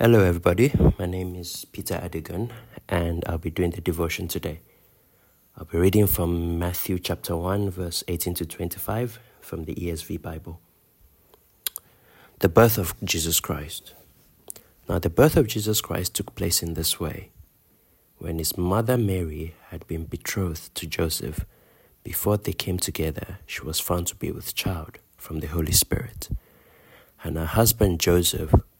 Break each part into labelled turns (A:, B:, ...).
A: Hello, everybody. My name is Peter Adigan, and I'll be doing the devotion today. I'll be reading from Matthew chapter 1, verse 18 to 25 from the ESV Bible. The birth of Jesus Christ. Now, the birth of Jesus Christ took place in this way. When his mother Mary had been betrothed to Joseph, before they came together, she was found to be with child from the Holy Spirit. And her husband Joseph,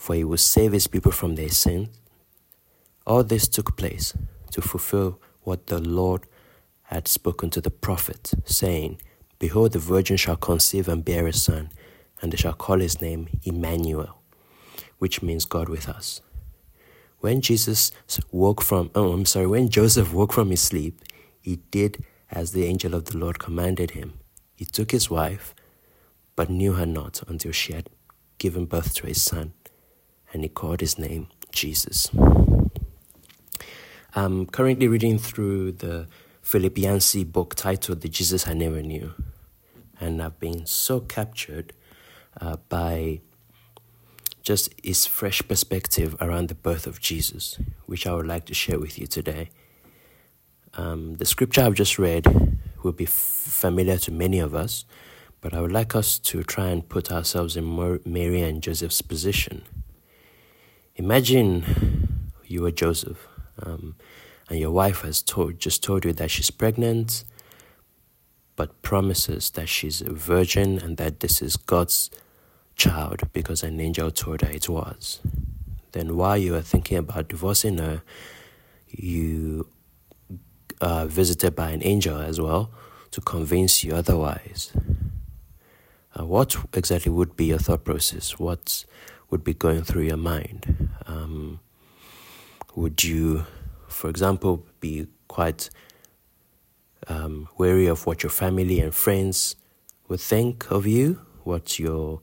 A: for he will save his people from their sins. All this took place to fulfill what the Lord had spoken to the prophet, saying, Behold, the virgin shall conceive and bear a son, and they shall call his name Emmanuel, which means God with us. When Jesus woke from, oh, I'm sorry, when Joseph woke from his sleep, he did as the angel of the Lord commanded him. He took his wife, but knew her not until she had given birth to a son and he called his name Jesus. I'm currently reading through the Philip Yancey book titled The Jesus I Never Knew, and I've been so captured uh, by just his fresh perspective around the birth of Jesus, which I would like to share with you today. Um, the scripture I've just read will be f- familiar to many of us, but I would like us to try and put ourselves in Mary and Joseph's position Imagine you are Joseph, um, and your wife has told, just told you that she's pregnant, but promises that she's a virgin and that this is God's child because an angel told her it was. Then, while you are thinking about divorcing her, you are visited by an angel as well to convince you otherwise. Uh, what exactly would be your thought process? What would be going through your mind? Would you, for example, be quite um, wary of what your family and friends would think of you, what your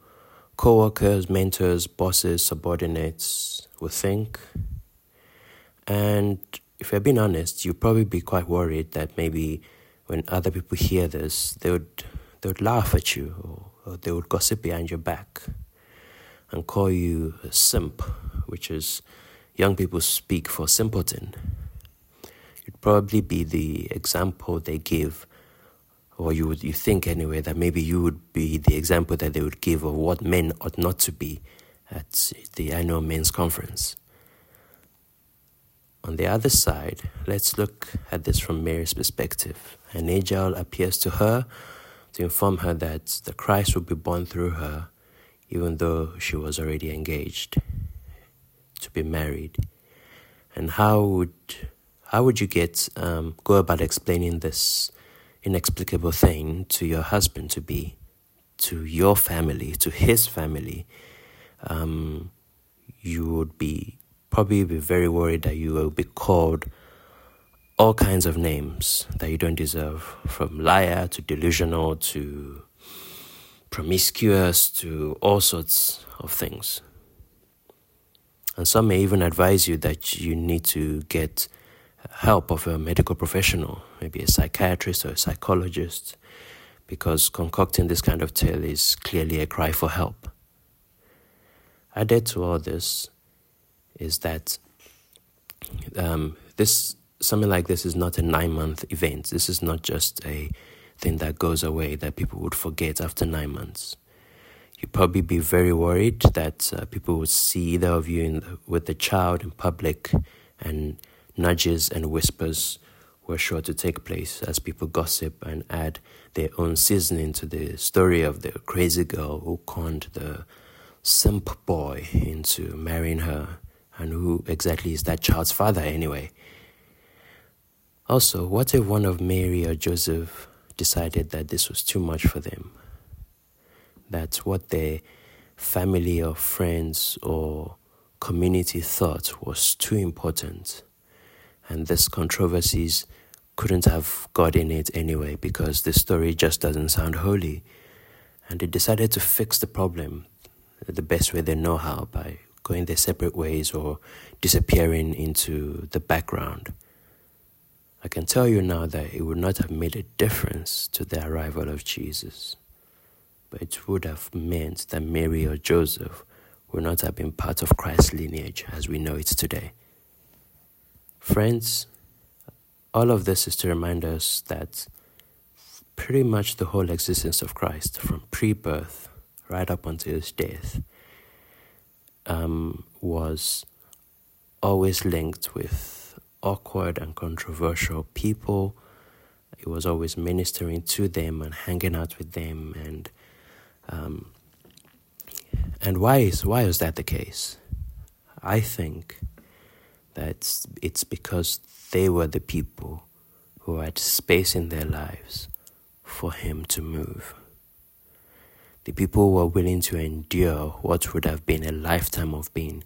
A: co-workers, mentors, bosses, subordinates would think? And if you're being honest, you'd probably be quite worried that maybe when other people hear this, they would they would laugh at you or, or they would gossip behind your back and call you a simp, which is young people speak for simpleton. It'd probably be the example they give, or you would you think anyway that maybe you would be the example that they would give of what men ought not to be at the annual men's conference. On the other side, let's look at this from Mary's perspective. An angel appears to her to inform her that the Christ will be born through her even though she was already engaged be married. And how would how would you get um, go about explaining this inexplicable thing to your husband to be, to your family, to his family? Um, you would be probably be very worried that you will be called all kinds of names that you don't deserve, from liar to delusional to promiscuous to all sorts of things. And some may even advise you that you need to get help of a medical professional, maybe a psychiatrist or a psychologist, because concocting this kind of tale is clearly a cry for help. Added to all this is that um, this something like this is not a nine month event. This is not just a thing that goes away that people would forget after nine months. You'd probably be very worried that uh, people would see either of you the, with the child in public, and nudges and whispers were sure to take place as people gossip and add their own seasoning to the story of the crazy girl who conned the simp boy into marrying her, and who exactly is that child's father anyway. Also, what if one of Mary or Joseph decided that this was too much for them. That what their family or friends or community thought was too important, and these controversies couldn't have got in it anyway because the story just doesn't sound holy. And they decided to fix the problem the best way they know how by going their separate ways or disappearing into the background. I can tell you now that it would not have made a difference to the arrival of Jesus, but it would have meant that Mary or Joseph would not have been part of Christ's lineage as we know it today. Friends, all of this is to remind us that pretty much the whole existence of Christ, from pre birth right up until his death, um, was always linked with awkward and controversial people. He was always ministering to them and hanging out with them, and um, and why is why is that the case? I think that it's because they were the people who had space in their lives for him to move. The people were willing to endure what would have been a lifetime of being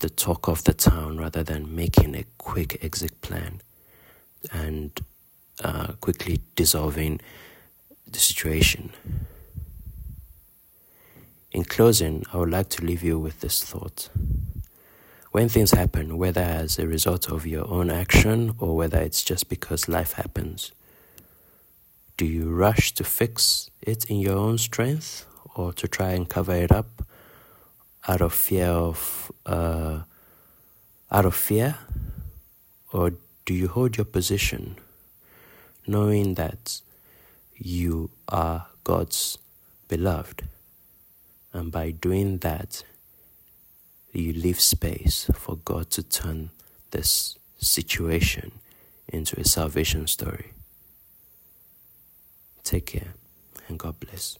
A: the talk of the town rather than making a quick exit plan and uh, quickly dissolving the situation. In closing, I would like to leave you with this thought. When things happen, whether as a result of your own action or whether it's just because life happens, do you rush to fix it in your own strength or to try and cover it up out of fear of uh, out of fear or do you hold your position knowing that you are God's beloved and by doing that you leave space for God to turn this situation into a salvation story Take care and God bless.